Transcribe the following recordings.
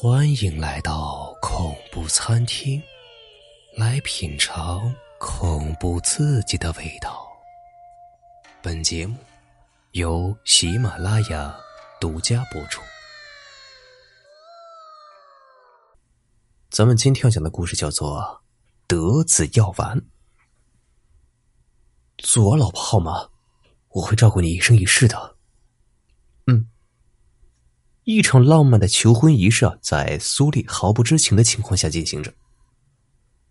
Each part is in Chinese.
欢迎来到恐怖餐厅，来品尝恐怖刺激的味道。本节目由喜马拉雅独家播出。咱们今天要讲的故事叫做《德子药丸》。做我老婆好吗？我会照顾你一生一世的。一场浪漫的求婚仪式啊，在苏丽毫不知情的情况下进行着。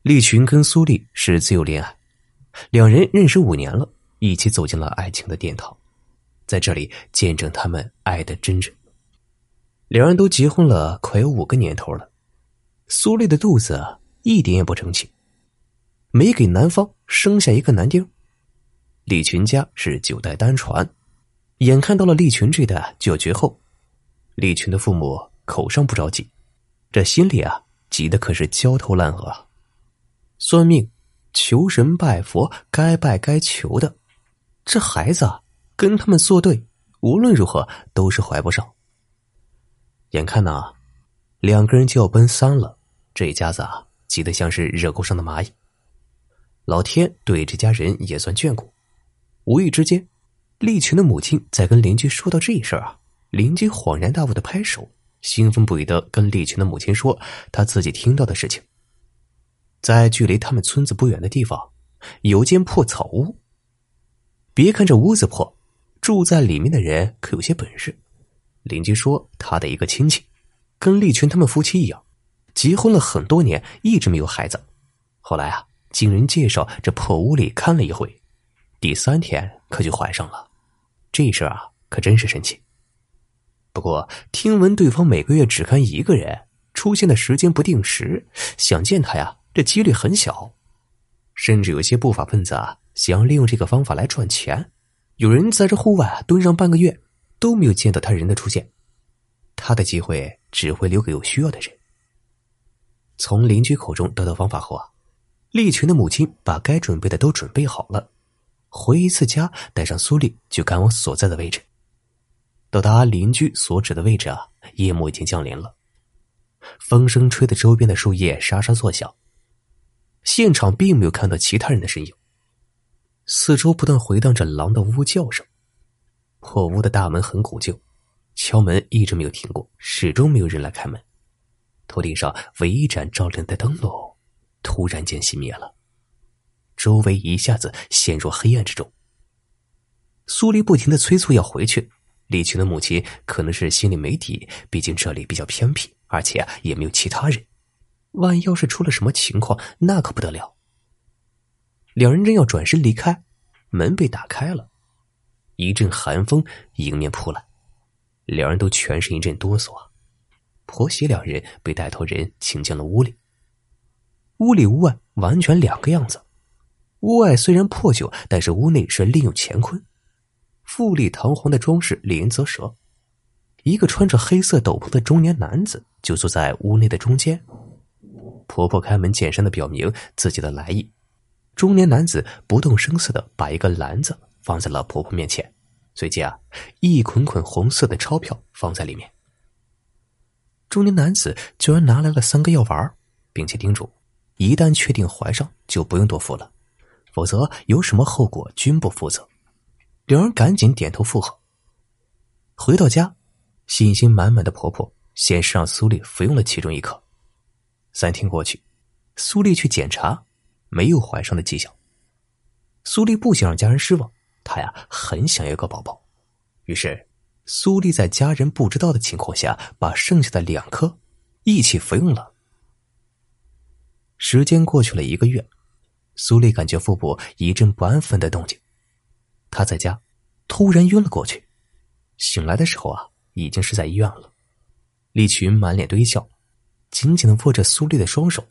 利群跟苏丽是自由恋爱，两人认识五年了，一起走进了爱情的殿堂，在这里见证他们爱的真挚。两人都结婚了快有五个年头了，苏丽的肚子一点也不争气，没给男方生下一个男丁。李群家是九代单传，眼看到了利群这代就要绝后。利群的父母口上不着急，这心里啊急的可是焦头烂额。算命、求神拜佛，该拜该求的，这孩子啊跟他们作对，无论如何都是怀不上。眼看呢，两个人就要奔三了，这一家子啊急得像是热锅上的蚂蚁。老天对这家人也算眷顾，无意之间，利群的母亲在跟邻居说到这事儿啊。邻居恍然大悟的拍手，兴奋不已的跟利群的母亲说他自己听到的事情。在距离他们村子不远的地方，有间破草屋。别看这屋子破，住在里面的人可有些本事。邻居说他的一个亲戚，跟利群他们夫妻一样，结婚了很多年，一直没有孩子。后来啊，经人介绍，这破屋里看了一回，第三天可就怀上了。这事儿啊，可真是神奇。不过，听闻对方每个月只看一个人，出现的时间不定时，想见他呀，这几率很小。甚至有些不法分子啊，想要利用这个方法来赚钱。有人在这户外蹲上半个月，都没有见到他人的出现。他的机会只会留给有需要的人。从邻居口中得到方法后啊，利群的母亲把该准备的都准备好了，回一次家，带上苏丽，就赶往所在的位置。到达邻居所指的位置啊，夜幕已经降临了，风声吹得周边的树叶沙沙作响。现场并没有看到其他人的身影，四周不断回荡着狼的呜叫声。破屋的大门很古旧，敲门一直没有停过，始终没有人来开门。头顶上唯一盏照亮的灯笼，突然间熄灭了，周围一下子陷入黑暗之中。苏黎不停的催促要回去。李群的母亲可能是心里没底，毕竟这里比较偏僻，而且也没有其他人。万一要是出了什么情况，那可不得了。两人正要转身离开，门被打开了，一阵寒风迎面扑来，两人都全身一阵哆嗦。婆媳两人被带头人请进了屋里。屋里屋外完全两个样子，屋外虽然破旧，但是屋内是另有乾坤。富丽堂皇的装饰令人啧舌。一个穿着黑色斗篷的中年男子就坐在屋内的中间。婆婆开门见山的表明自己的来意。中年男子不动声色的把一个篮子放在了婆婆面前，随即啊，一捆捆红色的钞票放在里面。中年男子居然拿来了三个药丸，并且叮嘱：一旦确定怀上，就不用多付了，否则有什么后果均不负责。两人赶紧点头附和。回到家，信心满满的婆婆先是让苏丽服用了其中一颗。三天过去，苏丽去检查，没有怀上的迹象。苏丽不想让家人失望，她呀很想要个宝宝，于是苏丽在家人不知道的情况下，把剩下的两颗一起服用了。时间过去了一个月，苏丽感觉腹部一阵不安分的动静。他在家，突然晕了过去，醒来的时候啊，已经是在医院了。利群满脸堆笑，紧紧的握着苏丽的双手。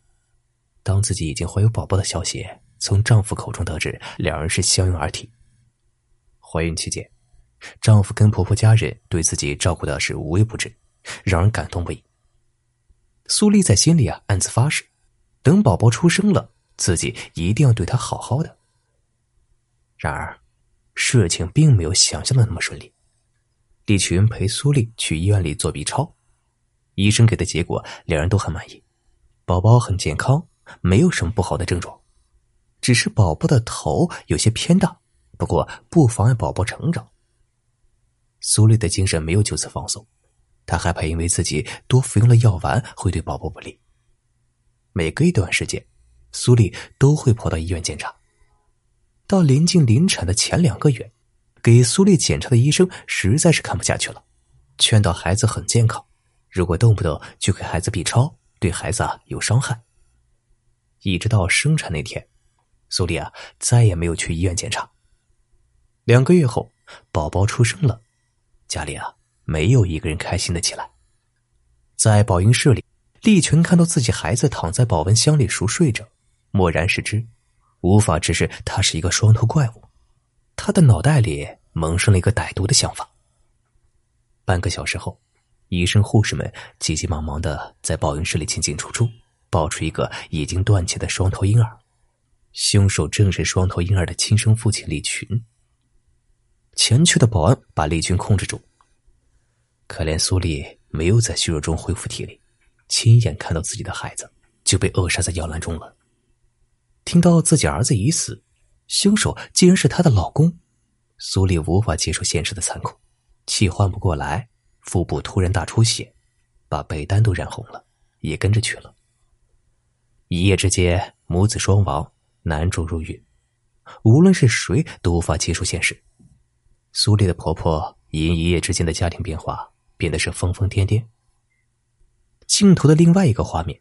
当自己已经怀有宝宝的消息从丈夫口中得知，两人是相拥而泣。怀孕期间，丈夫跟婆婆家人对自己照顾的是无微不至，让人感动不已。苏丽在心里啊暗自发誓，等宝宝出生了，自己一定要对他好好的。然而。事情并没有想象的那么顺利。李群陪苏丽去医院里做 B 超，医生给的结果，两人都很满意，宝宝很健康，没有什么不好的症状，只是宝宝的头有些偏大，不过不妨碍宝宝成长。苏丽的精神没有就此放松，她害怕因为自己多服用了药丸会对宝宝不利。每隔一段时间，苏丽都会跑到医院检查。到临近临产的前两个月，给苏丽检查的医生实在是看不下去了，劝导孩子很健康，如果动不动就给孩子 B 超，对孩子啊有伤害。一直到生产那天，苏丽啊再也没有去医院检查。两个月后，宝宝出生了，家里啊没有一个人开心的起来。在保婴室里，丽群看到自己孩子躺在保温箱里熟睡着，默然视之。无法直视他是一个双头怪物，他的脑袋里萌生了一个歹毒的想法。半个小时后，医生护士们急急忙忙的在保婴室里进进出出，抱出一个已经断气的双头婴儿。凶手正是双头婴儿的亲生父亲李群。前去的保安把李群控制住。可怜苏丽没有在虚弱中恢复体力，亲眼看到自己的孩子就被扼杀在摇篮中了。听到自己儿子已死，凶手竟然是她的老公，苏丽无法接受现实的残酷，气缓不过来，腹部突然大出血，把被单都染红了，也跟着去了。一夜之间，母子双亡，男主入狱，无论是谁都无法接受现实。苏丽的婆婆因一夜之间的家庭变化，变得是疯疯癫癫。镜头的另外一个画面。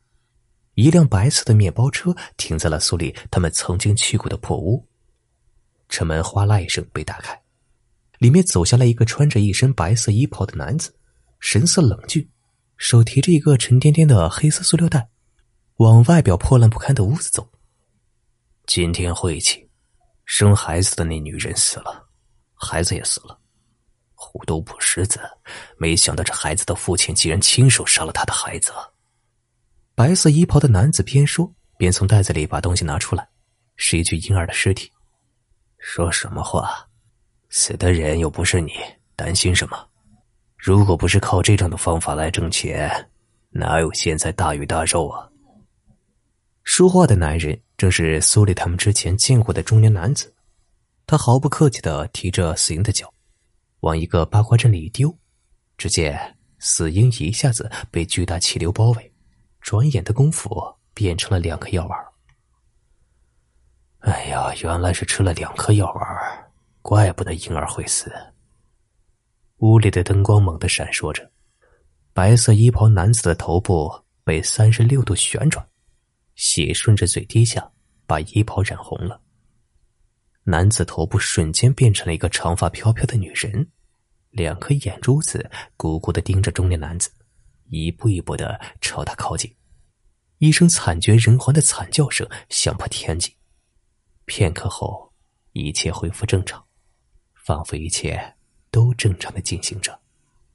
一辆白色的面包车停在了苏丽他们曾经去过的破屋，车门哗啦一声被打开，里面走下来一个穿着一身白色衣袍的男子，神色冷峻，手提着一个沉甸甸的黑色塑料袋，往外表破烂不堪的屋子走。今天晦气，生孩子的那女人死了，孩子也死了，虎毒不食子，没想到这孩子的父亲竟然亲手杀了他的孩子。白色衣袍的男子边说边从袋子里把东西拿出来，是一具婴儿的尸体。说什么话？死的人又不是你，担心什么？如果不是靠这种的方法来挣钱，哪有现在大鱼大肉啊？说话的男人正是苏丽他们之前见过的中年男子，他毫不客气的提着死婴的脚，往一个八卦阵里一丢，只见死婴一下子被巨大气流包围。转眼的功夫变成了两颗药丸。哎呀，原来是吃了两颗药丸，怪不得婴儿会死。屋里的灯光猛地闪烁着，白色衣袍男子的头部被三十六度旋转，血顺着嘴滴下，把衣袍染红了。男子头部瞬间变成了一个长发飘飘的女人，两颗眼珠子鼓鼓的盯着中年男子。一步一步的朝他靠近，一声惨绝人寰的惨叫声响破天际。片刻后，一切恢复正常，仿佛一切都正常的进行着。